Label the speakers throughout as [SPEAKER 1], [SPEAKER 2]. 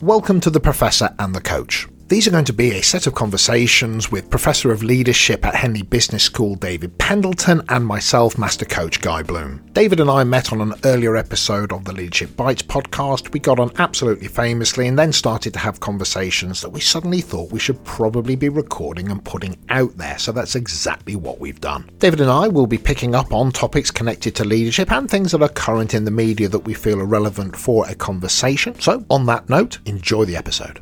[SPEAKER 1] Welcome to The Professor and the Coach. These are going to be a set of conversations with Professor of Leadership at Henley Business School David Pendleton and myself, Master Coach Guy Bloom. David and I met on an earlier episode of the Leadership Bites podcast. We got on absolutely famously and then started to have conversations that we suddenly thought we should probably be recording and putting out there. So that's exactly what we've done. David and I will be picking up on topics connected to leadership and things that are current in the media that we feel are relevant for a conversation. So, on that note, enjoy the episode.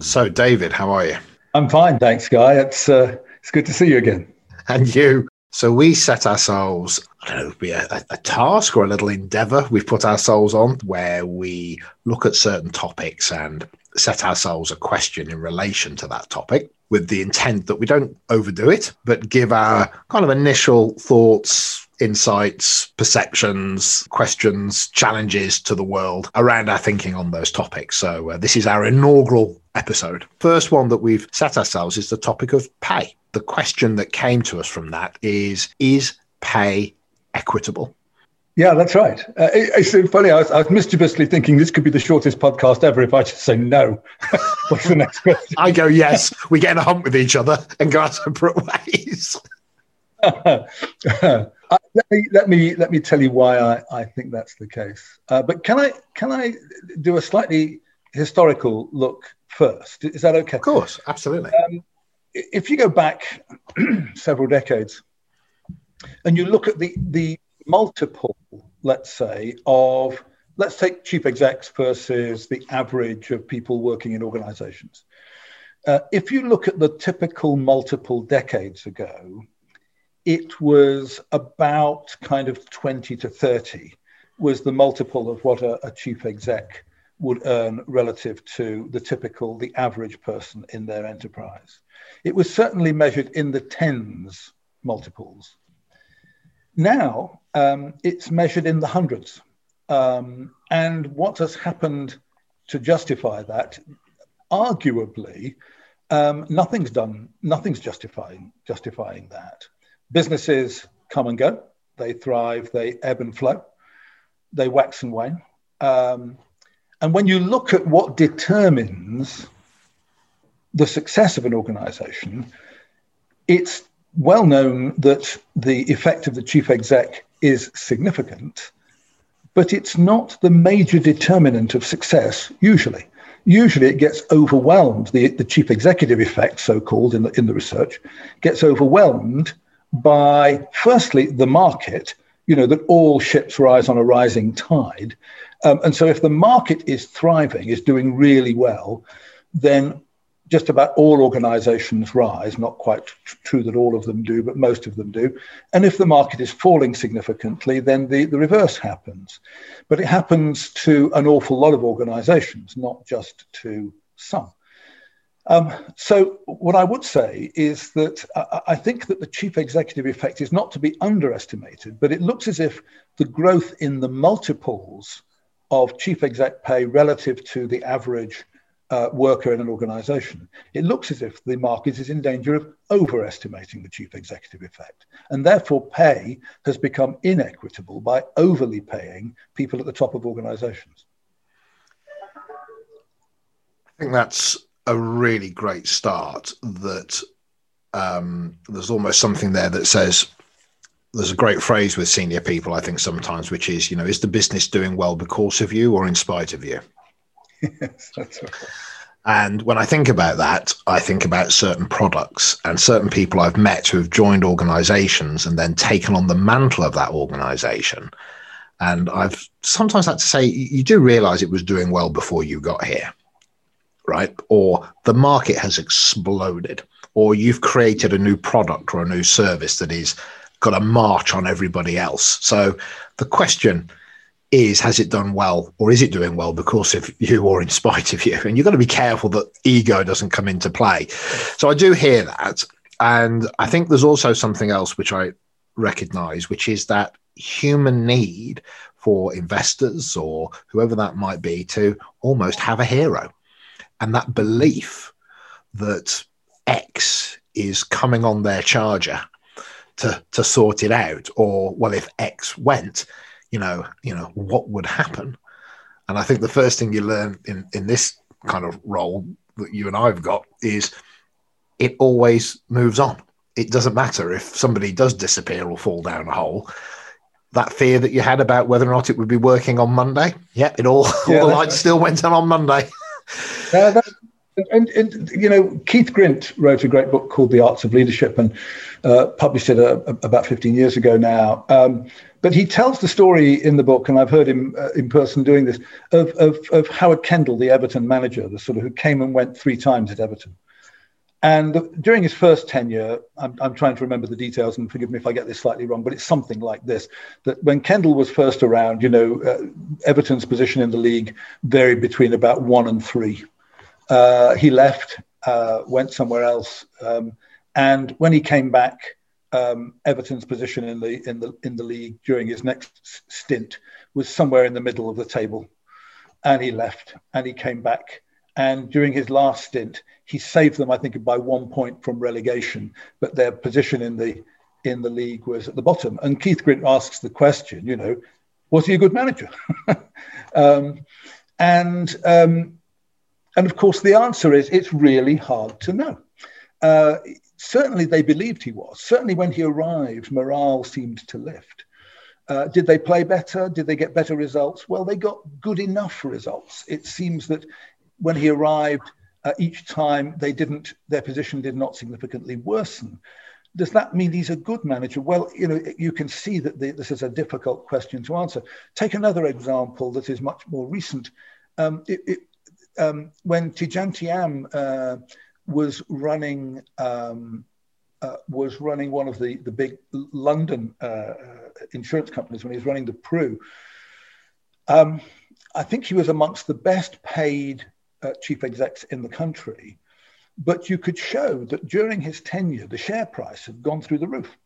[SPEAKER 1] So, David, how are you?
[SPEAKER 2] I'm fine, thanks, Guy. It's uh, it's good to see you again.
[SPEAKER 1] And you. So we set ourselves, I don't know, be a, a task or a little endeavor we've put ourselves on where we look at certain topics and set ourselves a question in relation to that topic with the intent that we don't overdo it, but give our kind of initial thoughts, insights, perceptions, questions, challenges to the world around our thinking on those topics. So, uh, this is our inaugural episode. First one that we've set ourselves is the topic of pay. The question that came to us from that is Is pay equitable?
[SPEAKER 2] Yeah, that's right. Uh, it, it's funny. I was, I was, mischievously thinking this could be the shortest podcast ever if I just say no. What's the next question?
[SPEAKER 1] I go yes. We get in a hump with each other and go our separate ways.
[SPEAKER 2] Uh, let me let me let me tell you why I, I think that's the case. Uh, but can I can I do a slightly historical look first? Is that okay?
[SPEAKER 1] Of course, absolutely. Um,
[SPEAKER 2] if you go back several decades and you look at the the multiple, let's say, of let's take chief execs versus the average of people working in organizations. Uh, if you look at the typical multiple decades ago, it was about kind of 20 to 30 was the multiple of what a, a, chief exec would earn relative to the typical, the average person in their enterprise. It was certainly measured in the tens multiples. Now um, it's measured in the hundreds. Um, and what has happened to justify that? Arguably, um, nothing's done, nothing's justifying justifying that businesses come and go, they thrive, they ebb and flow, they wax and wane. Um, and when you look at what determines the success of an organization, it's well known that the effect of the chief exec is significant, but it's not the major determinant of success usually. Usually it gets overwhelmed, the, the chief executive effect, so called in the, in the research, gets overwhelmed by firstly the market, you know, that all ships rise on a rising tide. Um, and so if the market is thriving, is doing really well, then just about all organizations rise, not quite tr- true that all of them do, but most of them do. And if the market is falling significantly, then the, the reverse happens. But it happens to an awful lot of organizations, not just to some. Um, so, what I would say is that I, I think that the chief executive effect is not to be underestimated, but it looks as if the growth in the multiples of chief exec pay relative to the average uh, worker in an organization, it looks as if the market is in danger of overestimating the chief executive effect. And therefore, pay has become inequitable by overly paying people at the top of organizations.
[SPEAKER 1] I think that's a really great start that um, there's almost something there that says there's a great phrase with senior people, I think, sometimes, which is, you know, is the business doing well because of you or in spite of you? Yes, that's right. And when I think about that, I think about certain products and certain people I've met who have joined organizations and then taken on the mantle of that organization. And I've sometimes had to say, you do realize it was doing well before you got here right? Or the market has exploded, or you've created a new product or a new service that is got a march on everybody else. So the question is has it done well or is it doing well because of you or in spite of you and you've got to be careful that ego doesn't come into play so i do hear that and i think there's also something else which i recognize which is that human need for investors or whoever that might be to almost have a hero and that belief that X is coming on their charger to to sort it out, or well, if X went, you know, you know what would happen. And I think the first thing you learn in, in this kind of role that you and I've got is it always moves on. It doesn't matter if somebody does disappear or fall down a hole. That fear that you had about whether or not it would be working on Monday, yeah, it all, yeah, all the lights still went on on Monday.
[SPEAKER 2] uh, that, and, and, you know, Keith Grint wrote a great book called The Arts of Leadership and uh, published it uh, about 15 years ago now. Um, but he tells the story in the book, and I've heard him uh, in person doing this, of, of, of, Howard Kendall, the Everton manager, the sort of who came and went three times at Everton. And the, during his first tenure, I'm, I'm, trying to remember the details, and forgive me if I get this slightly wrong, but it's something like this: that when Kendall was first around, you know, uh, Everton's position in the league varied between about one and three. Uh, he left, uh, went somewhere else, um, and when he came back, um, Everton's position in the in the in the league during his next stint was somewhere in the middle of the table, and he left and he came back. And during his last stint, he saved them, I think, by one point from relegation, but their position in the in the league was at the bottom. And Keith Grint asks the question, you know, was he a good manager? um, and um, and of course, the answer is it's really hard to know. Uh, certainly they believed he was. Certainly when he arrived, morale seemed to lift. Uh, did they play better? Did they get better results? Well, they got good enough results. It seems that when he arrived, uh, each time they didn't, their position did not significantly worsen. Does that mean he's a good manager? Well, you know, you can see that the, this is a difficult question to answer. Take another example that is much more recent. Um, it, it, um, when Tidjane Thiam uh, was running um, uh, was running one of the the big London uh, uh, insurance companies when he was running the Pru. Um, I think he was amongst the best paid uh, chief execs in the country, but you could show that during his tenure the share price had gone through the roof.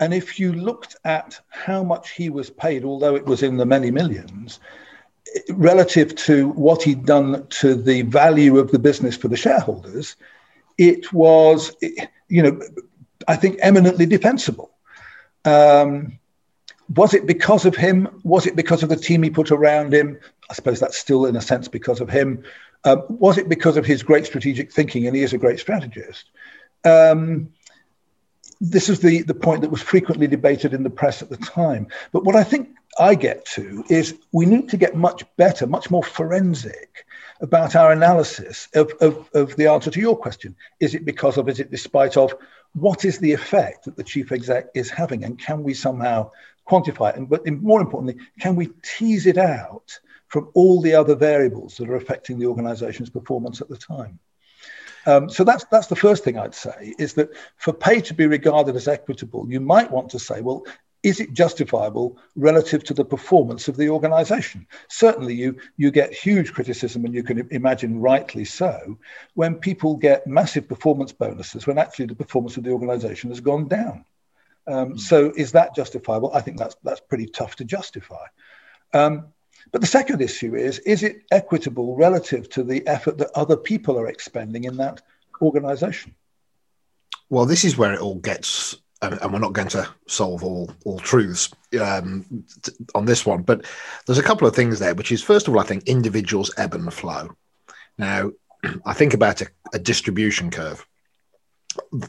[SPEAKER 2] And if you looked at how much he was paid, although it was in the many millions, relative to what he'd done to the value of the business for the shareholders, it was, you know, I think eminently defensible. Um, was it because of him? Was it because of the team he put around him? I suppose that's still, in a sense, because of him. Um, was it because of his great strategic thinking? And he is a great strategist. Um, this is the, the point that was frequently debated in the press at the time. But what I think I get to is we need to get much better, much more forensic about our analysis of, of, of the answer to your question. Is it because of, is it despite of? What is the effect that the chief exec is having? And can we somehow quantify it? And, but more importantly, can we tease it out from all the other variables that are affecting the organization's performance at the time? Um, so that's that's the first thing I'd say is that for pay to be regarded as equitable, you might want to say, well, is it justifiable relative to the performance of the organization? Certainly, you, you get huge criticism, and you can imagine rightly so, when people get massive performance bonuses when actually the performance of the organization has gone down. Um, mm. So, is that justifiable? I think that's, that's pretty tough to justify. Um, but the second issue is is it equitable relative to the effort that other people are expending in that organization?
[SPEAKER 1] Well, this is where it all gets, and we're not going to solve all all truths um, on this one, but there's a couple of things there, which is first of all, I think individuals ebb and flow. Now, I think about a, a distribution curve.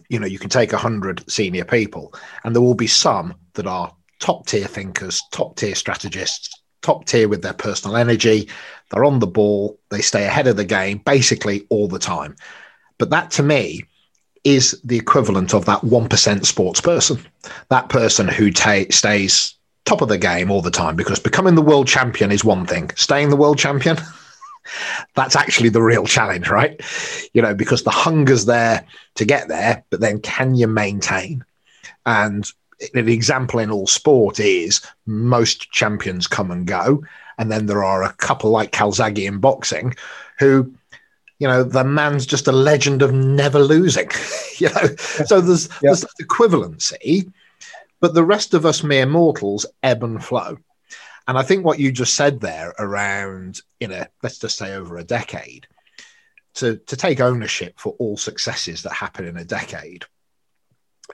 [SPEAKER 1] You know, you can take a hundred senior people, and there will be some that are top tier thinkers, top tier strategists, top tier with their personal energy. They're on the ball. They stay ahead of the game basically all the time. But that to me is the equivalent of that 1% sports person, that person who ta- stays top of the game all the time because becoming the world champion is one thing, staying the world champion. that's actually the real challenge, right? You know, because the hunger's there to get there, but then can you maintain? And an example in all sport is most champions come and go. And then there are a couple like Calzaghe in boxing who, you know, the man's just a legend of never losing, you know. So there's, yeah. there's equivalency, but the rest of us mere mortals ebb and flow. And I think what you just said there around, you know, let's just say over a decade, to, to take ownership for all successes that happen in a decade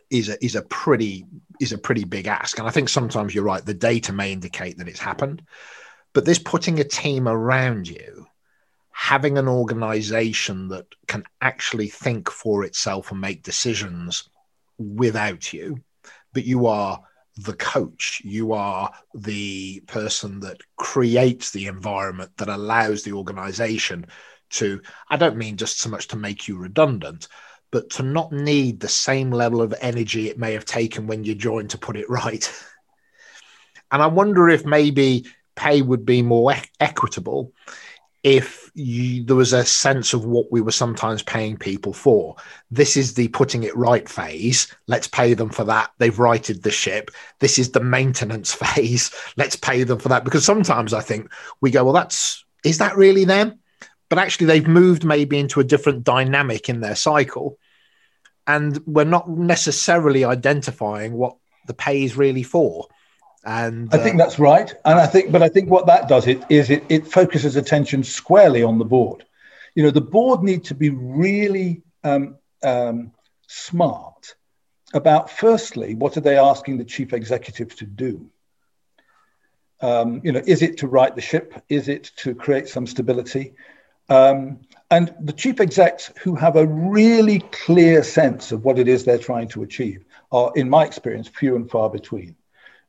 [SPEAKER 1] is a, is a pretty is a pretty big ask. And I think sometimes you're right. The data may indicate that it's happened, But this putting a team around you, having an organization that can actually think for itself and make decisions without you, but you are the coach. You are the person that creates the environment that allows the organization to, I don't mean just so much to make you redundant, but to not need the same level of energy it may have taken when you joined to put it right. and I wonder if maybe pay would be more e- equitable if you, there was a sense of what we were sometimes paying people for. This is the putting it right phase. Let's pay them for that. They've righted the ship. This is the maintenance phase. Let's pay them for that. Because sometimes I think we go, well, that's, is that really them? But actually, they've moved maybe into a different dynamic in their cycle. And we're not necessarily identifying what the pay is really for. And
[SPEAKER 2] I think uh, that's right. And I think, but I think what that does it is it, it focuses attention squarely on the board. You know, the board need to be really um, um, smart about firstly, what are they asking the chief executive to do? Um, you know, is it to right the ship? Is it to create some stability? Um, and the chief execs who have a really clear sense of what it is they're trying to achieve are, in my experience, few and far between.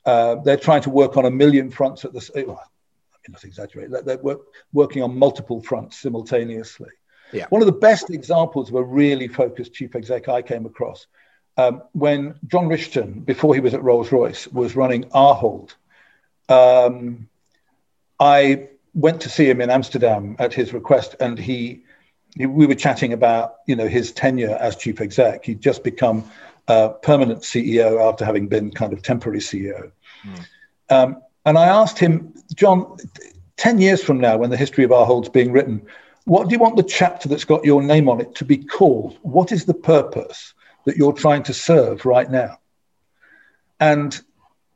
[SPEAKER 2] Uh, they're trying to work on a million fronts at the same well, I mean, not exaggerate. They're work, working on multiple fronts simultaneously. Yeah. One of the best examples of a really focused chief exec I came across um, when John Rishton, before he was at Rolls Royce, was running Ahold. Um, I went to see him in Amsterdam at his request, and he, he, we were chatting about you know his tenure as chief exec. He'd just become uh, permanent CEO after having been kind of temporary CEO. Mm. Um, and I asked him, John, 10 years from now, when the history of Ahold's being written, what do you want the chapter that's got your name on it to be called? What is the purpose that you're trying to serve right now? And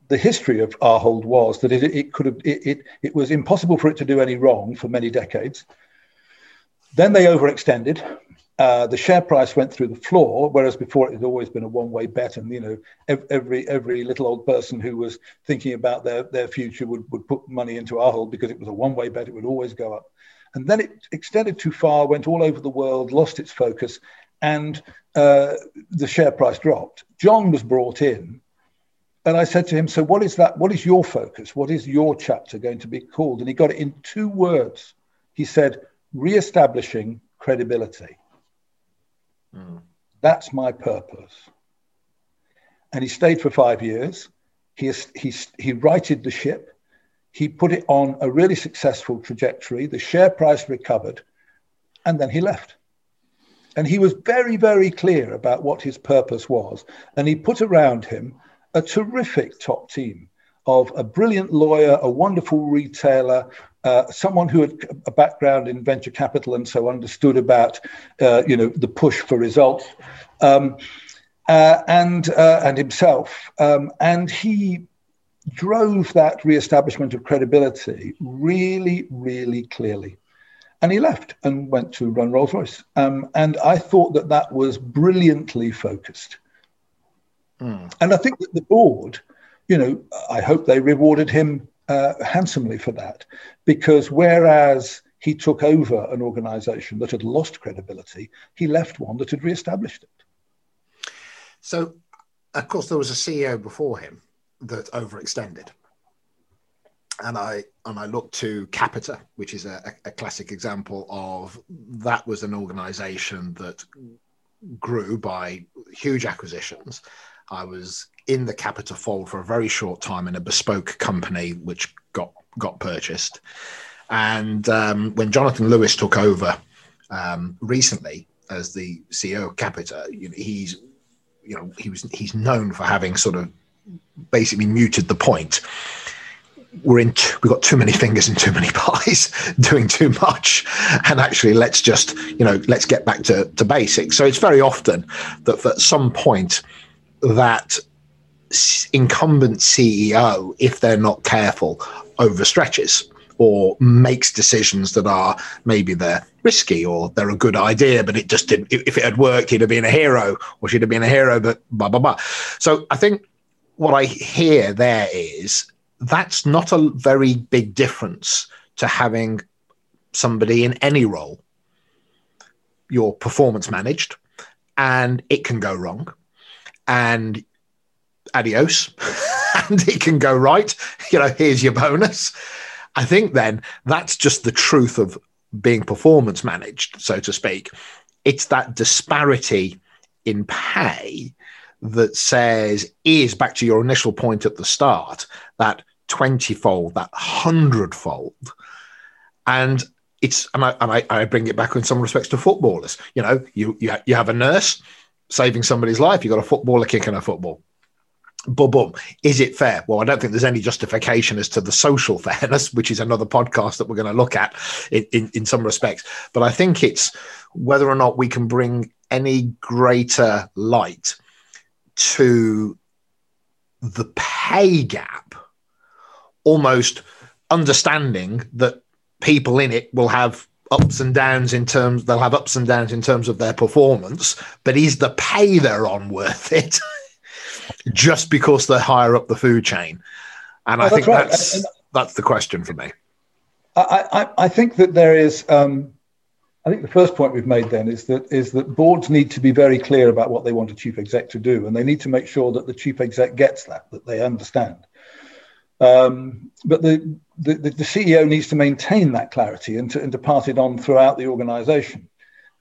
[SPEAKER 2] the history of Ahold was that it, it could have it, it, it was impossible for it to do any wrong for many decades. Then they overextended uh, the share price went through the floor, whereas before it had always been a one-way bet, and you know every every little old person who was thinking about their their future would would put money into Ahold because it was a one-way bet; it would always go up. And then it extended too far, went all over the world, lost its focus, and uh, the share price dropped. John was brought in, and I said to him, "So what is that? What is your focus? What is your chapter going to be called?" And he got it in two words. He said, "Re-establishing credibility." Mm. That's my purpose. And he stayed for five years. He, he, he righted the ship. He put it on a really successful trajectory. The share price recovered. And then he left. And he was very, very clear about what his purpose was. And he put around him a terrific top team of a brilliant lawyer, a wonderful retailer, uh, someone who had a background in venture capital and so understood about, uh, you know, the push for results, um, uh, and uh, and himself, um, and he drove that re-establishment of credibility really, really clearly. And he left and went to run Rolls Royce. Um, and I thought that that was brilliantly focused. Mm. And I think that the board, you know, I hope they rewarded him uh, handsomely for that, because whereas he took over an organization that had lost credibility, he left one that had re-established it.
[SPEAKER 1] So, of course, there was a CEO before him that overextended. And I and I looked to Capita, which is a, a classic example of that was an organization that grew by huge acquisitions. I was in the Capita fold for a very short time in a bespoke company which got got purchased. And um, when Jonathan Lewis took over um, recently as the CEO of Capita, you know, he's you know he was he's known for having sort of basically muted the point. We're in. T- we've got too many fingers and too many pies, doing too much, and actually, let's just you know let's get back to to basics. So it's very often that at some point that incumbent CEO, if they're not careful, overstretches or makes decisions that are maybe they're risky or they're a good idea, but it just didn't. If it had worked, he'd have been a hero, or she'd have been a hero, but blah blah blah. So I think what I hear there is that's not a very big difference to having somebody in any role. You're performance managed and it can go wrong. And adios. and it can go right. You know, here's your bonus. I think then that's just the truth of being performance managed, so to speak. It's that disparity in pay that says, is back to your initial point at the start, that 20 fold, that 100 fold. And it's, and I, and I, I, bring it back in some respects to footballers. You know, you, you, you have a nurse saving somebody's life, you've got a footballer kicking a football boom, boom. Is it fair? Well, I don't think there's any justification as to the social fairness, which is another podcast that we're going to look at in, in, in some respects. But I think it's whether or not we can bring any greater light to the pay gap, almost understanding that people in it will have ups and downs in terms they'll have ups and downs in terms of their performance but is the pay they're on worth it just because they're higher up the food chain? And oh, I think right. that's that's the question for me.
[SPEAKER 2] I, I, I think that there is. Um, I think the first point we've made then is that is that boards need to be very clear about what they want a chief exec to do, and they need to make sure that the chief exec gets that, that they understand. Um, but the, the, the CEO needs to maintain that clarity and to, and to pass it on throughout the organization.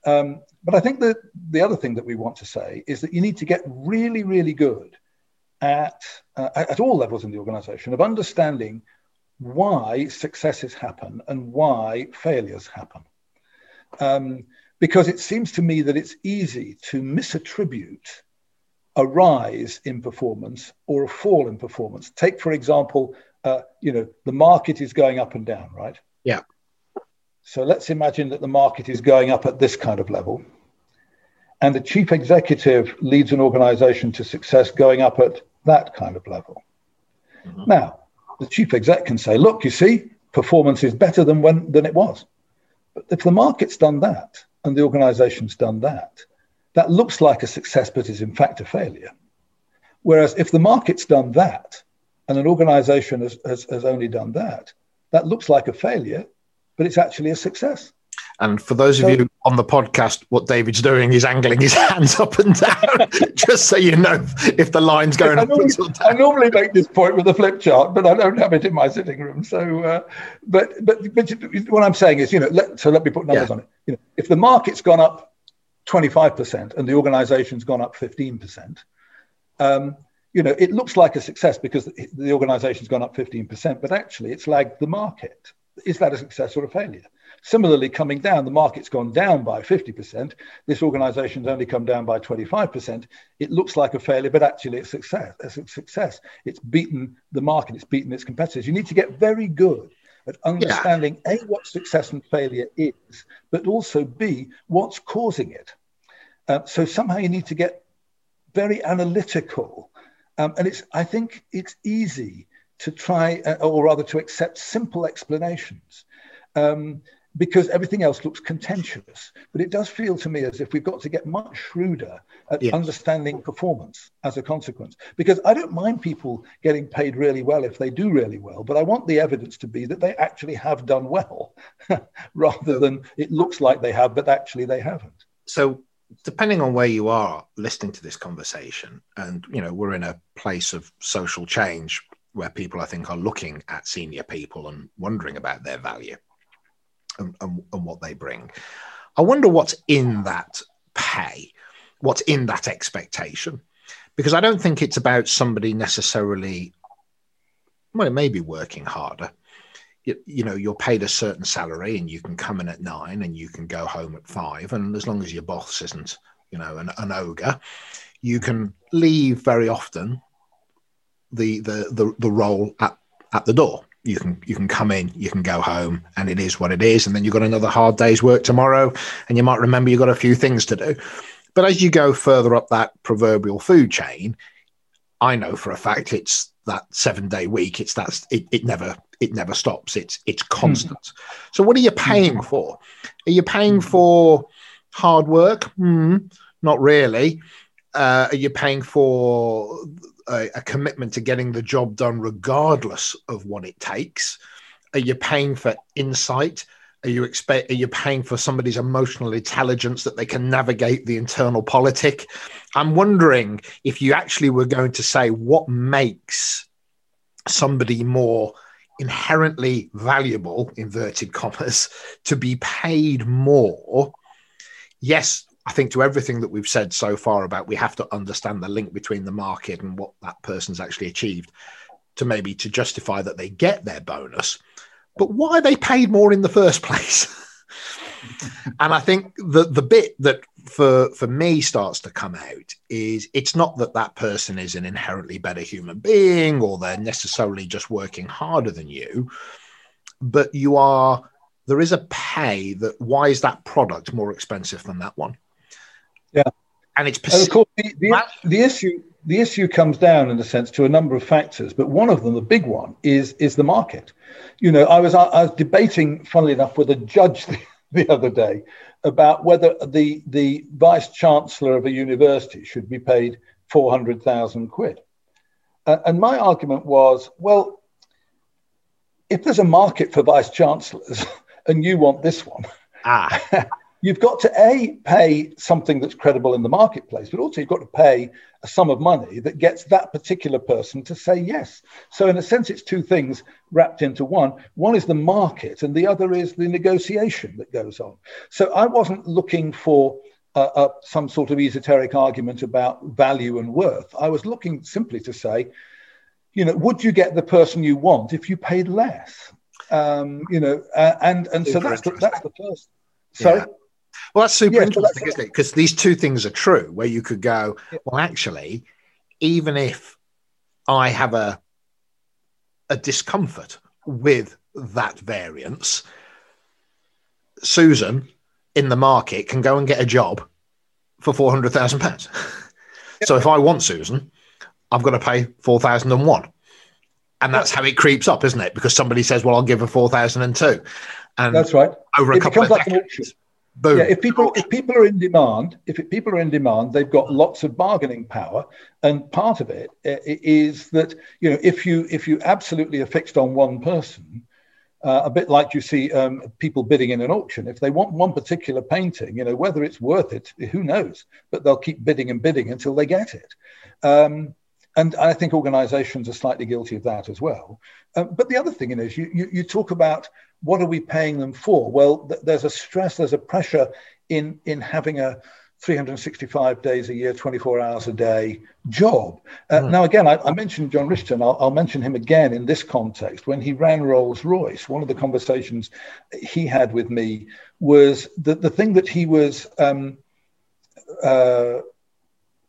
[SPEAKER 2] Um, but I think that the other thing that we want to say is that you need to get really, really good at, uh, at all levels in the organization of understanding why successes happen and why failures happen. Um, because it seems to me that it's easy to misattribute a rise in performance or a fall in performance. Take, for example, uh, you know, the market is going up and down, right?
[SPEAKER 1] Yeah.
[SPEAKER 2] So let's imagine that the market is going up at this kind of level and the chief executive leads an organization to success going up at that kind of level. Mm-hmm. Now, the chief exec can say, look, you see, performance is better than when than it was. But if the market's done that and the organization's done that, that looks like a success, but is in fact a failure. Whereas if the market's done that and an organization has, has, has only done that, that looks like a failure, but it's actually a success.
[SPEAKER 1] And for those of you on the podcast, what David's doing is angling his hands up and down, just so you know if the line's going
[SPEAKER 2] I normally, I normally make this point with a flip chart, but I don't have it in my sitting room. So, uh, but, but but what I'm saying is, you know, let, so let me put numbers yeah. on it. You know, if the market's gone up 25% and the organization's gone up 15%, um, you know, it looks like a success because the organization's gone up 15%, but actually it's lagged the market. Is that a success or a failure? Similarly, coming down, the market's gone down by 50%. This organization's only come down by 25%. It looks like a failure, but actually it's success. It's a success. It's beaten the market, it's beaten its competitors. You need to get very good at understanding yeah. A, what success and failure is, but also B, what's causing it. Uh, so somehow you need to get very analytical. Um, and it's, I think it's easy to try, uh, or rather to accept simple explanations. Um, because everything else looks contentious. But it does feel to me as if we've got to get much shrewder at yes. understanding performance as a consequence. Because I don't mind people getting paid really well if they do really well, but I want the evidence to be that they actually have done well rather than it looks like they have, but actually they haven't.
[SPEAKER 1] So, depending on where you are listening to this conversation, and you know, we're in a place of social change where people, I think, are looking at senior people and wondering about their value and, and, and what they bring. I wonder what's in that pay, what's in that expectation, because I don't think it's about somebody necessarily. Well, it may be working harder. You, know, you're paid a certain salary, and you can come in at nine, and you can go home at five, and as long as your boss isn't, you know, an, an ogre, you can leave very often the the the, the role at at the door you can you can come in, you can go home, and it is what it is. And then you've got another hard day's work tomorrow, and you might remember you've got a few things to do. But as you go further up that proverbial food chain, I know for a fact it's that seven day week. It's that it, it never it never stops. It's it's constant. Mm. So what are you paying for? Are you paying for hard work? Mm, not really. Uh, are you paying for a, a commitment to getting the job done regardless of what it takes? Are you paying for insight? Are you expect? Are you paying for somebody's emotional intelligence that they can navigate the internal politic? I'm wondering if you actually were going to say what makes somebody more inherently valuable, inverted commas, to be paid more. Yes, I think to everything that we've said so far about we have to understand the link between the market and what that person's actually achieved to maybe to justify that they get their bonus. But why are they paid more in the first place? and I think the the bit that for for me starts to come out is it's not that that person is an inherently better human being or they're necessarily just working harder than you, but you are there is a pay that why is that product more expensive than that one?
[SPEAKER 2] Yeah.
[SPEAKER 1] And it's
[SPEAKER 2] and of course the, the, the, issue the issue comes down in a sense to a number of factors, but one of them, the big one, is is the market. You know, I was I was debating, funnily enough, with a judge the, the other day about whether the the vice chancellor of a university should be paid four hundred thousand quid, uh, and my argument was, well, if there's a market for vice chancellors, and you want this one, ah. you've got to a pay something that's credible in the marketplace, but also you've got to pay a sum of money that gets that particular person to say yes. So in a sense, it's two things wrapped into one. One is the market, and the other is the negotiation that goes on. So I wasn't looking for uh, uh, some sort of esoteric argument about value and worth. I was looking simply to say, you know, would you get the person you want if you paid less? Um, you know, uh, and and so that's the, that's the first. Sorry.
[SPEAKER 1] Yeah. Well, that's super yeah, interesting, so isn't it? Because these two things are true. Where you could go, yeah. well, actually, even if I have a a discomfort with that variance, Susan in the market can go and get a job for four hundred thousand pounds. So if I want Susan, I've got to pay four thousand and one, and that's how it creeps up, isn't it? Because somebody says, "Well, I'll give her four thousand and two,
[SPEAKER 2] and that's right.
[SPEAKER 1] Over a it couple of like decades,
[SPEAKER 2] Boom. Yeah, if people if people are in demand, if it, people are in demand, they've got lots of bargaining power, and part of it is that you know if you if you absolutely are fixed on one person, uh, a bit like you see um, people bidding in an auction. If they want one particular painting, you know whether it's worth it, who knows? But they'll keep bidding and bidding until they get it. Um, and I think organisations are slightly guilty of that as well. Uh, but the other thing is, you, you, you talk about what are we paying them for? Well, th- there's a stress, there's a pressure in in having a 365 days a year, 24 hours a day job. Uh, mm. Now, again, I, I, mentioned John Rishton. I'll, I'll, mention him again in this context. When he ran Rolls Royce, one of the conversations he had with me was that the thing that he was, um, uh,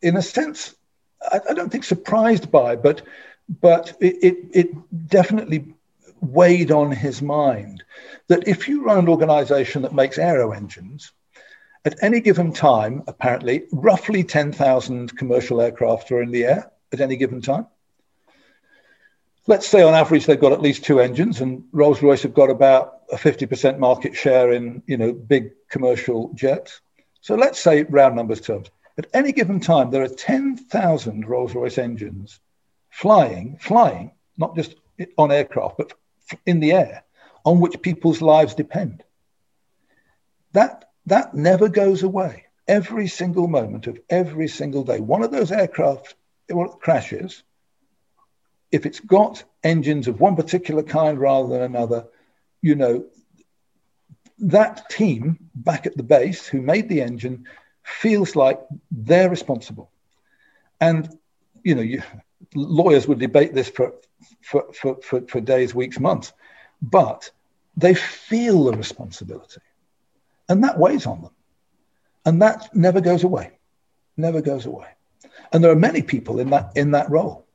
[SPEAKER 2] in a sense, I, I, don't think surprised by, but but it, it, it definitely weighed on his mind that if you run an organization that makes aero engines, at any given time, apparently, roughly 10,000 commercial aircraft are in the air at any given time. Let's say on average they've got at least two engines, and Rolls Royce have got about a 50% market share in you know big commercial jets. So let's say round numbers terms. At any given time, there are 10,000 Rolls Royce engines flying, flying, not just on aircraft, but in the air on which people's lives depend. That, that never goes away. Every single moment of every single day. One of those aircraft crashes, if it's got engines of one particular kind rather than another, you know, that team back at the base who made the engine feels like they're responsible. And, you know, you, lawyers would debate this for, for, for, for, for days, weeks, months, but they feel the responsibility. And that weighs on them. And that never goes away, never goes away. And there are many people in that, in that role.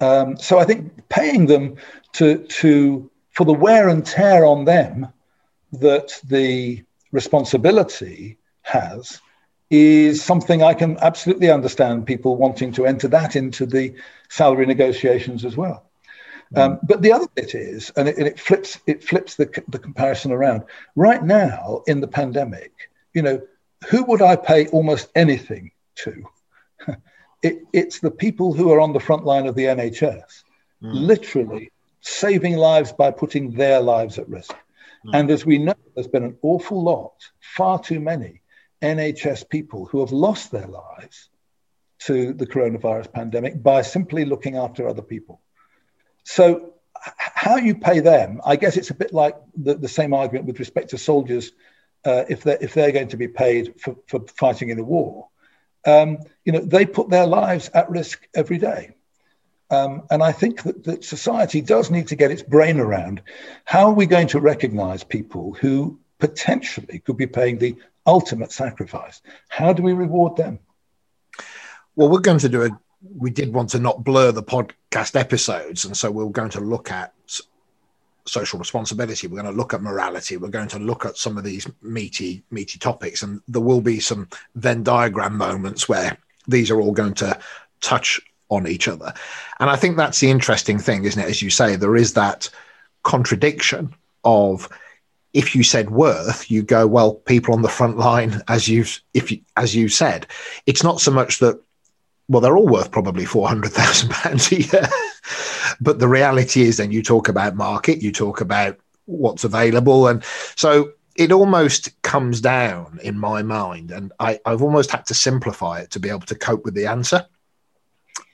[SPEAKER 2] Um, so I think paying them to, to, for the wear and tear on them that the responsibility has is something I can absolutely understand people wanting to enter that into the salary negotiations as well. Mm. Um, but the other bit is, and it, and it flips it flips the, the comparison around. Right now in the pandemic, you know, who would I pay almost anything to? it, it's the people who are on the front line of the NHS, mm. literally saving lives by putting their lives at risk. Mm. And as we know, there's been an awful lot, far too many NHS people who have lost their lives to the coronavirus pandemic by simply looking after other people. So, how you pay them, I guess it's a bit like the, the same argument with respect to soldiers uh, if, they're, if they're going to be paid for, for fighting in a war. Um, you know, they put their lives at risk every day. Um, and I think that, that society does need to get its brain around how are we going to recognize people who potentially could be paying the ultimate sacrifice? How do we reward them?
[SPEAKER 1] Well, we're going to do a. We did want to not blur the podcast episodes, and so we're going to look at social responsibility. We're going to look at morality. We're going to look at some of these meaty, meaty topics, and there will be some Venn diagram moments where these are all going to touch on each other. And I think that's the interesting thing, isn't it? As you say, there is that contradiction of if you said worth, you go, well, people on the front line, as you've if you, as you said, it's not so much that well, they're all worth probably four hundred thousand pounds a year. but the reality is, then you talk about market, you talk about what's available, and so it almost comes down in my mind, and I, I've almost had to simplify it to be able to cope with the answer.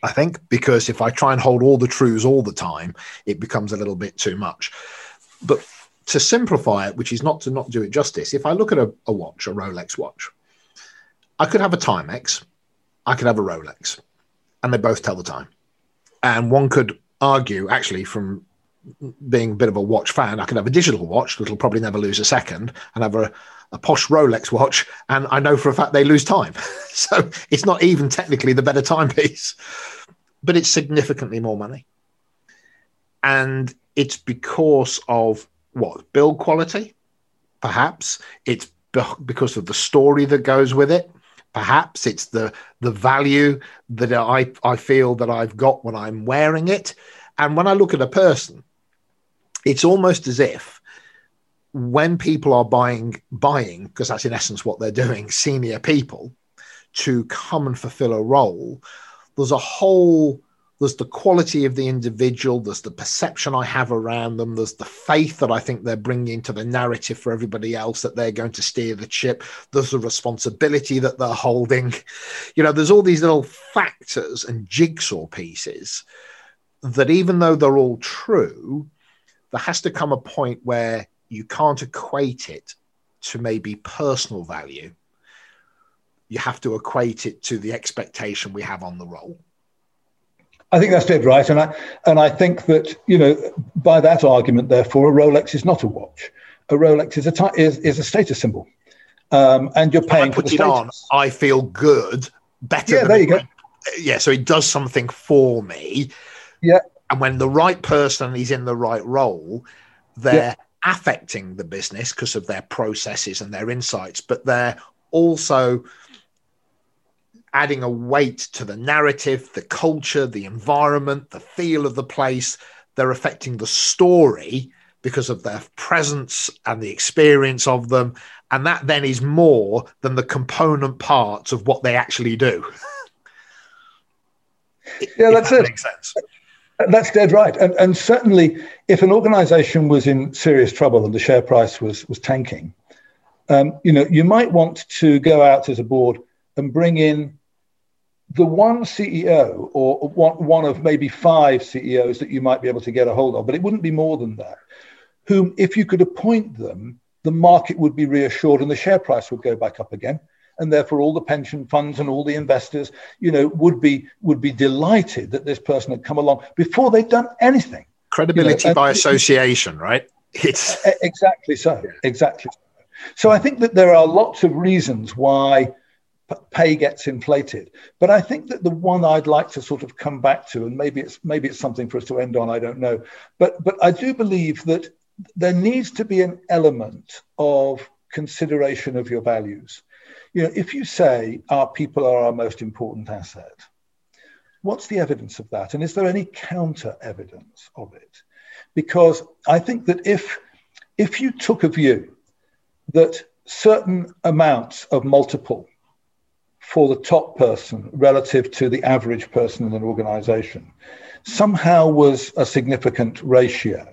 [SPEAKER 1] I think because if I try and hold all the truths all the time, it becomes a little bit too much. But to simplify it, which is not to not do it justice, if I look at a, a watch, a Rolex watch, I could have a Timex I could have a Rolex, and they both tell the time. And one could argue, actually, from being a bit of a watch fan, I could have a digital watch that'll probably never lose a second, and have a, a posh Rolex watch, and I know for a fact they lose time. so it's not even technically the better timepiece, but it's significantly more money. And it's because of what build quality, perhaps. It's because of the story that goes with it perhaps it's the the value that I, I feel that I've got when I'm wearing it. And when I look at a person, it's almost as if when people are buying buying, because that's in essence what they're doing, senior people to come and fulfill a role, there's a whole there's the quality of the individual there's the perception i have around them there's the faith that i think they're bringing to the narrative for everybody else that they're going to steer the ship there's the responsibility that they're holding. You know there's all these little factors and jigsaw pieces that even though they're all true there has to come a point where you can't equate it to maybe personal value. You have to equate it to the expectation we have on the role
[SPEAKER 2] I think that's dead right, and I and I think that you know by that argument, therefore, a Rolex is not a watch. A Rolex is a t- is, is a status symbol, um, and you're paying for the status. On,
[SPEAKER 1] I feel good, better.
[SPEAKER 2] Yeah, there you go.
[SPEAKER 1] Yeah, so it does something for me.
[SPEAKER 2] Yeah,
[SPEAKER 1] and when the right person is in the right role, they're yeah. affecting the business because of their processes and their insights, but they're also adding a weight to the narrative, the culture, the environment, the feel of the place. They're affecting the story because of their presence and the experience of them. And that then is more than the component parts of what they actually do.
[SPEAKER 2] yeah, that's that it. Makes sense. That's dead right. And, and certainly, if an organization was in serious trouble and the share price was, was tanking, um, you know, you might want to go out as a board and bring in the one CEO or one, one of maybe five CEOs that you might be able to get a hold of, but it wouldn't be more than that, whom, if you could appoint them, the market would be reassured and the share price would go back up again. And therefore, all the pension funds and all the investors, you know, would be would be delighted that this person had come along before they'd done anything.
[SPEAKER 1] Credibility you know, by association, right?
[SPEAKER 2] It's exactly so. Exactly. So I think that there are lots of reasons why pay gets inflated. But I think that the one I'd like to sort of come back to, and maybe it's maybe it's something for us to end on, I don't know. But but I do believe that there needs to be an element of consideration of your values. You know, if you say our people are our most important asset, what's the evidence of that? And is there any counter evidence of it? Because I think that if if you took a view that certain amounts of multiple for the top person relative to the average person in an organization somehow was a significant ratio.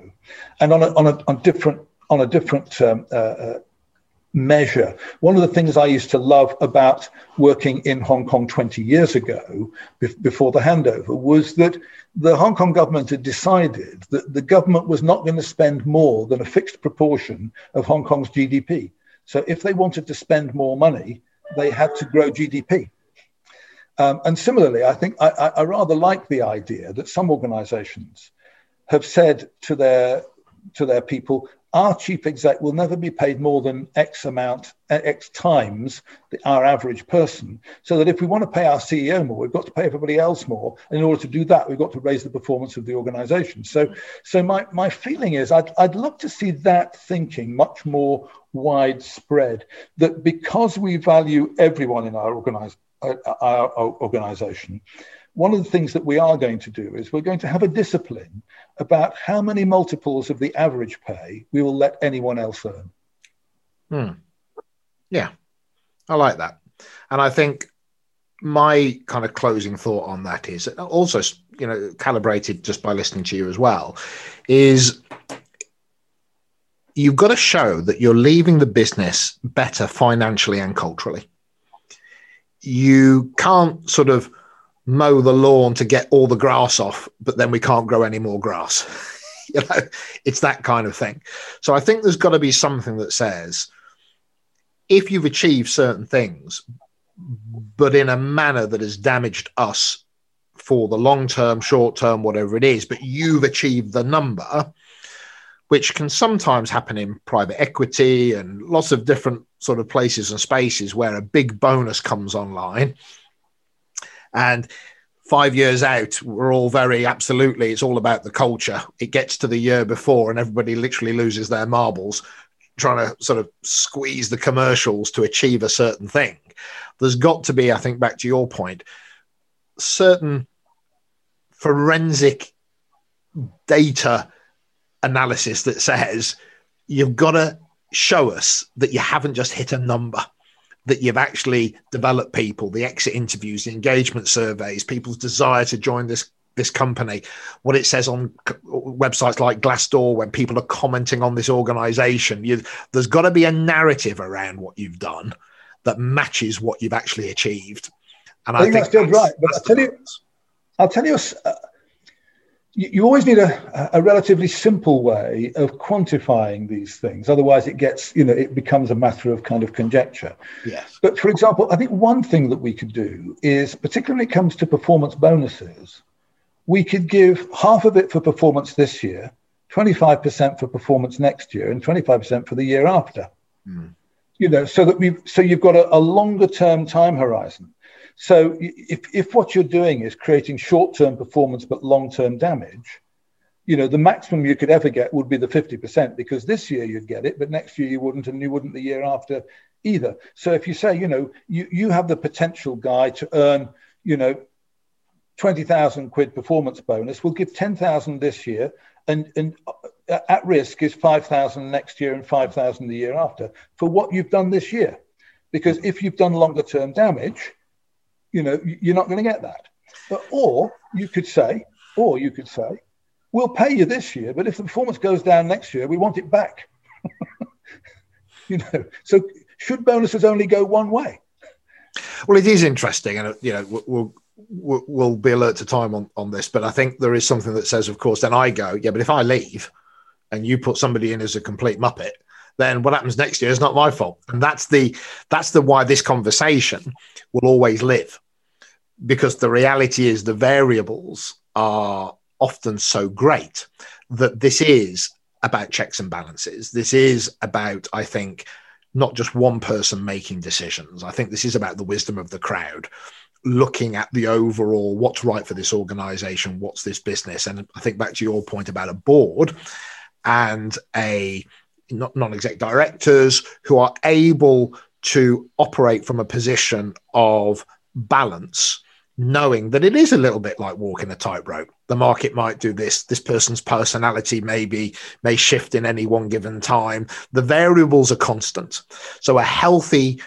[SPEAKER 2] And on a, on a, on different, on a different um, uh, uh, measure. One of the things I used to love about working in Hong Kong 20 years ago, be- before the handover, was that the Hong Kong government had decided that the government was not going to spend more than a fixed proportion of Hong Kong's GDP. So if they wanted to spend more money, they had to grow GDP. Um, and similarly, I think I, I, rather like the idea that some organizations have said to their to their people, our chief exec will never be paid more than X amount, X times the, our average person. So that if we want to pay our CEO more, we've got to pay everybody else more. And in order to do that, we've got to raise the performance of the organization. So, so my, my feeling is I'd, I'd love to see that thinking much more widespread, that because we value everyone in our organization, uh, our organization, one of the things that we are going to do is we're going to have a discipline about how many multiples of the average pay we will let anyone else earn.
[SPEAKER 1] Hmm. Yeah, I like that. And I think my kind of closing thought on that is also, you know, calibrated just by listening to you as well, is you've got to show that you're leaving the business better financially and culturally you can't sort of mow the lawn to get all the grass off, but then we can't grow any more grass. you know, it's that kind of thing. So I think there's got to be something that says if you've achieved certain things, but in a manner that has damaged us for the long term, short term, whatever it is, but you've achieved the number, which can sometimes happen in private equity and lots of different sort of places and spaces where a big bonus comes online. And five years out, we're all very absolutely, it's all about the culture. It gets to the year before, and everybody literally loses their marbles trying to sort of squeeze the commercials to achieve a certain thing. There's got to be, I think, back to your point, certain forensic data analysis that says you've got to show us that you haven't just hit a number that you've actually developed people the exit interviews the engagement surveys people's desire to join this this company. What it says on websites like glassdoor when people are commenting on this organization you, there's got to be a narrative around what you've done that matches what you've actually achieved.
[SPEAKER 2] And i, I think, think that's, that's right but i'll tell you i'll tell you you always need a, a relatively simple way of quantifying these things. Otherwise it gets you know it becomes a matter of kind of conjecture.
[SPEAKER 1] Yes.
[SPEAKER 2] But for example i think one thing that we could do is particularly when it comes to performance bonuses we could give half of it for performance this year 25% for performance next year and 25% for the year after. Mm. you know so that we so you've got a, a longer term time horizon so if, if what you're doing is creating short-term performance but long-term damage, you know, the maximum you could ever get would be the 50% because this year you'd get it, but next year you wouldn't, and you wouldn't the year after either. So if you say, you know, you, you have the potential guy to earn, you know, 20,000 quid performance bonus, we'll give 10,000 this year and, and uh, at risk is 5,000 next year and 5,000 the year after for what you've done this year. Because if you've done longer term damage, you know, you're not going to get that. But, or you could say, or you could say, we'll pay you this year, but if the performance goes down next year, we want it back. you know, so should bonuses only go one way?
[SPEAKER 1] Well, it is interesting, and you know, we'll, we'll, be alert to time on, on this, but I think there is something that says, of course, then I go, yeah, but if I leave and you put somebody in as a complete muppet, then what happens next year is not my fault. And that's the that's the why this conversation will always live. Because the reality is the variables are often so great that this is about checks and balances. This is about, I think, not just one person making decisions. I think this is about the wisdom of the crowd looking at the overall what's right for this organization, what's this business. And I think back to your point about a board and a non-exec directors who are able to operate from a position of balance knowing that it is a little bit like walking a tightrope the market might do this this person's personality maybe may shift in any one given time the variables are constant so a healthy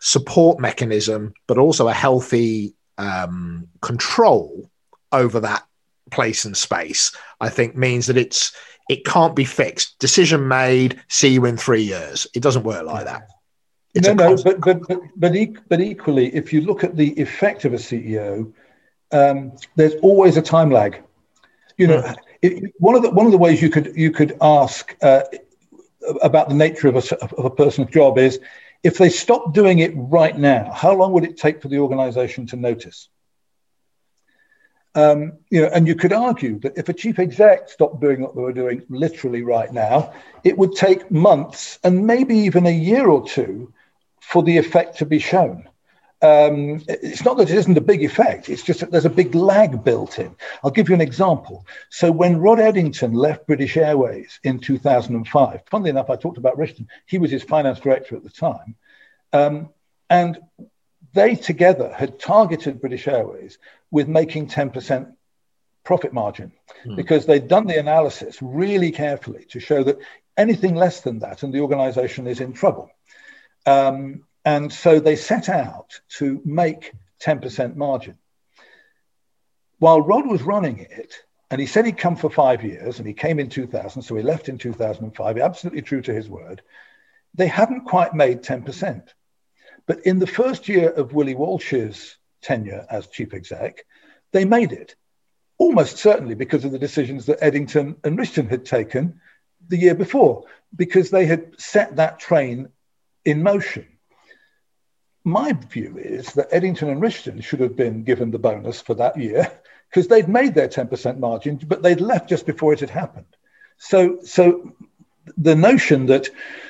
[SPEAKER 1] support mechanism, but also a healthy um, control over that place and space, I think means that it's it can't be fixed. Decision made, see you in three years. It doesn't work like that.
[SPEAKER 2] No, no, but but but but, but equally, if you look at the effect of a CEO, um, there's always a time lag. You know, mm. it, one of the one of the ways you could you could ask uh, about the nature of a, of a person's job is if they stop doing it right now, how long would it take for the organization to notice? Um, you know, and you could argue that if a chief exec stopped doing what they were doing literally right now, it would take months and maybe even a year or two for the effect to be shown. Um, it's not that it isn't a big effect, it's just that there's a big lag built in. I'll give you an example. So, when Rod Eddington left British Airways in 2005, funnily enough, I talked about Rishton, he was his finance director at the time. Um, and they together had targeted British Airways with making 10% profit margin hmm. because they'd done the analysis really carefully to show that anything less than that and the organization is in trouble. Um, and so they set out to make 10% margin. While Rod was running it, and he said he'd come for five years, and he came in 2000, so he left in 2005, absolutely true to his word, they hadn't quite made 10%. But in the first year of Willie Walsh's tenure as chief exec, they made it, almost certainly because of the decisions that Eddington and Rishton had taken the year before, because they had set that train in motion. My view is that Eddington and Rishton should have been given the bonus for that year because they'd made their 10% margin, but they'd left just before it had happened. So, so the notion that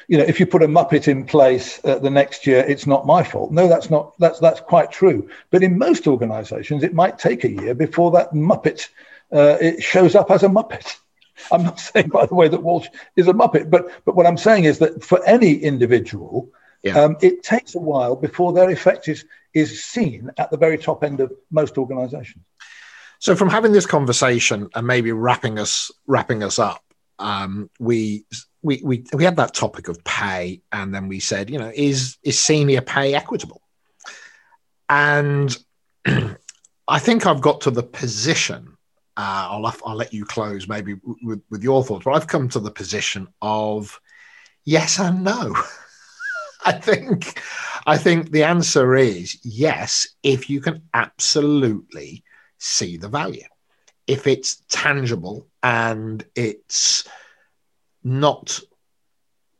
[SPEAKER 2] you know if you put a muppet in place uh, the next year it's not my fault. No that's not that's that's quite true. But in most organizations it might take a year before that muppet uh, it shows up as a muppet i'm not saying by the way that walsh is a muppet but but what i'm saying is that for any individual yeah. Um, it takes a while before their effect is, is seen at the very top end of most organizations.
[SPEAKER 1] So from having this conversation and maybe wrapping us wrapping us up, um, we we we we had that topic of pay, and then we said, you know, is is senior pay equitable? And I think I've got to the position. Uh, I'll I'll let you close maybe with, with your thoughts, but I've come to the position of yes and no. I think I think the answer is yes, if you can absolutely see the value. If it's tangible and it's not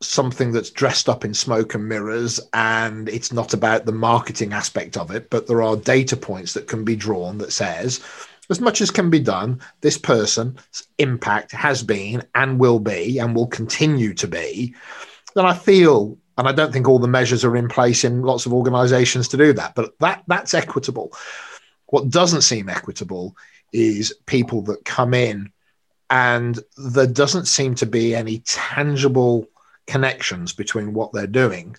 [SPEAKER 1] something that's dressed up in smoke and mirrors and it's not about the marketing aspect of it, but there are data points that can be drawn that says as much as can be done, this person's impact has been and will be and will continue to be, then I feel and I don't think all the measures are in place in lots of organizations to do that. But that that's equitable. What doesn't seem equitable is people that come in and there doesn't seem to be any tangible connections between what they're doing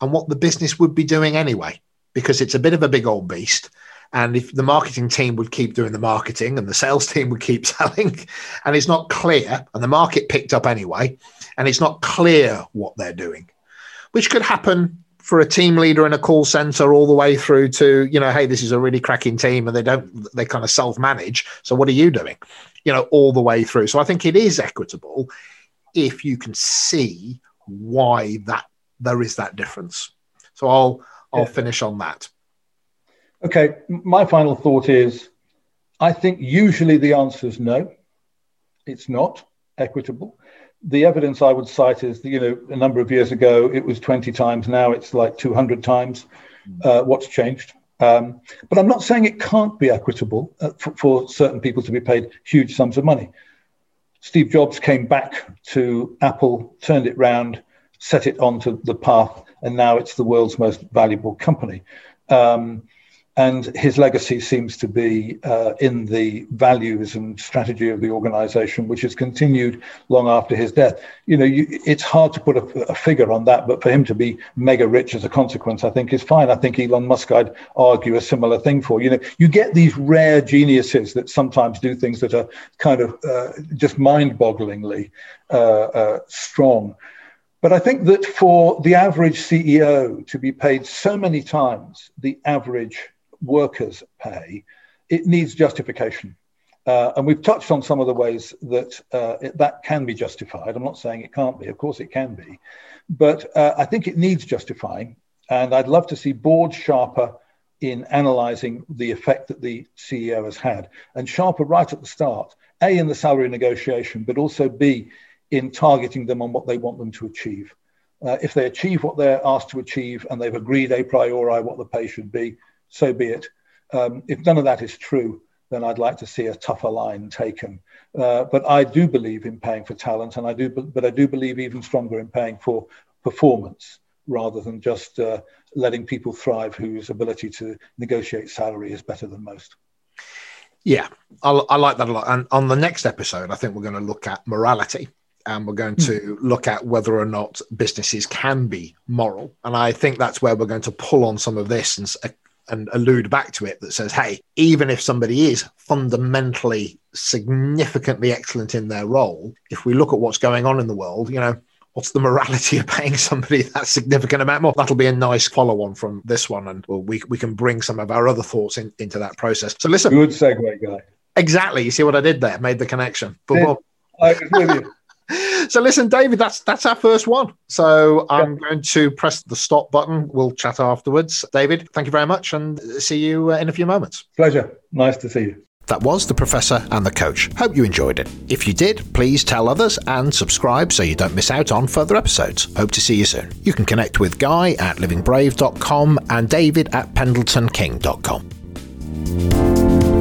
[SPEAKER 1] and what the business would be doing anyway, because it's a bit of a big old beast. And if the marketing team would keep doing the marketing and the sales team would keep selling, and it's not clear, and the market picked up anyway, and it's not clear what they're doing, which could happen for a team leader in a call center all the way through to you know hey this is a really cracking team and they don't they kind of self manage so what are you doing? You know all the way through. So i think it is equitable if you can see why that there is that difference. So i'll i'll finish on that
[SPEAKER 2] okay my final thought is i think usually the answer is no it's not equitable the evidence I would cite is, you know, a number of years ago it was 20 times. Now it's like 200 times. Uh, what's changed? Um, but I'm not saying it can't be equitable uh, for, for, certain people to be paid huge sums of money. Steve Jobs came back to Apple, turned it round, set it onto the path, and now it's the world's most valuable company. Um, and his legacy seems to be uh, in the values and strategy of the organization, which has continued long after his death. You know, you, it's hard to put a, a, figure on that, but for him to be mega rich as a consequence, I think is fine. I think Elon Musk, I'd argue a similar thing for. You know, you get these rare geniuses that sometimes do things that are kind of uh, just mind bogglingly uh, uh, strong. But I think that for the average CEO to be paid so many times the average worker's pay, it needs justification. Uh, and we've touched on some of the ways that uh, it, that can be justified. I'm not saying it can't be, of course it can be. But uh, I think it needs justifying. And I'd love to see boards sharper in analyzing the effect that the CEO has had. And sharper right at the start, A, in the salary negotiation, but also B, in targeting them on what they want them to achieve. Uh, if they achieve what they're asked to achieve and they've agreed a priori what the pay should be, so be it. Um, if none of that is true, then I'd like to see a tougher line taken. Uh, but I do believe in paying for talent, and I do, but I do believe even stronger in paying for performance rather than just uh, letting people thrive whose ability to negotiate salary is better than most.
[SPEAKER 1] Yeah, I, I like that a lot. And on the next episode, I think we're going to look at morality and we're going to hmm. look at whether or not businesses can be moral. And I think that's where we're going to pull on some of this and and allude back to it that says, hey, even if somebody is fundamentally significantly excellent in their role, if we look at what's going on in the world, you know, what's the morality of paying somebody that significant amount more? That'll be a nice follow on from this one. And we, we can bring some of our other thoughts in, into that process. So listen.
[SPEAKER 2] Good segue, guy.
[SPEAKER 1] Exactly. You see what I did there? Made the connection. But,
[SPEAKER 2] I was with you.
[SPEAKER 1] so listen, David, that's that's our first one. So I'm yeah. going to press the stop button. We'll chat afterwards. David, thank you very much, and see you uh, in a few moments.
[SPEAKER 2] Pleasure. Nice to see you.
[SPEAKER 1] That was The Professor and the Coach. Hope you enjoyed it. If you did, please tell others and subscribe so you don't miss out on further episodes. Hope to see you soon. You can connect with Guy at livingbrave.com and David at pendletonking.com.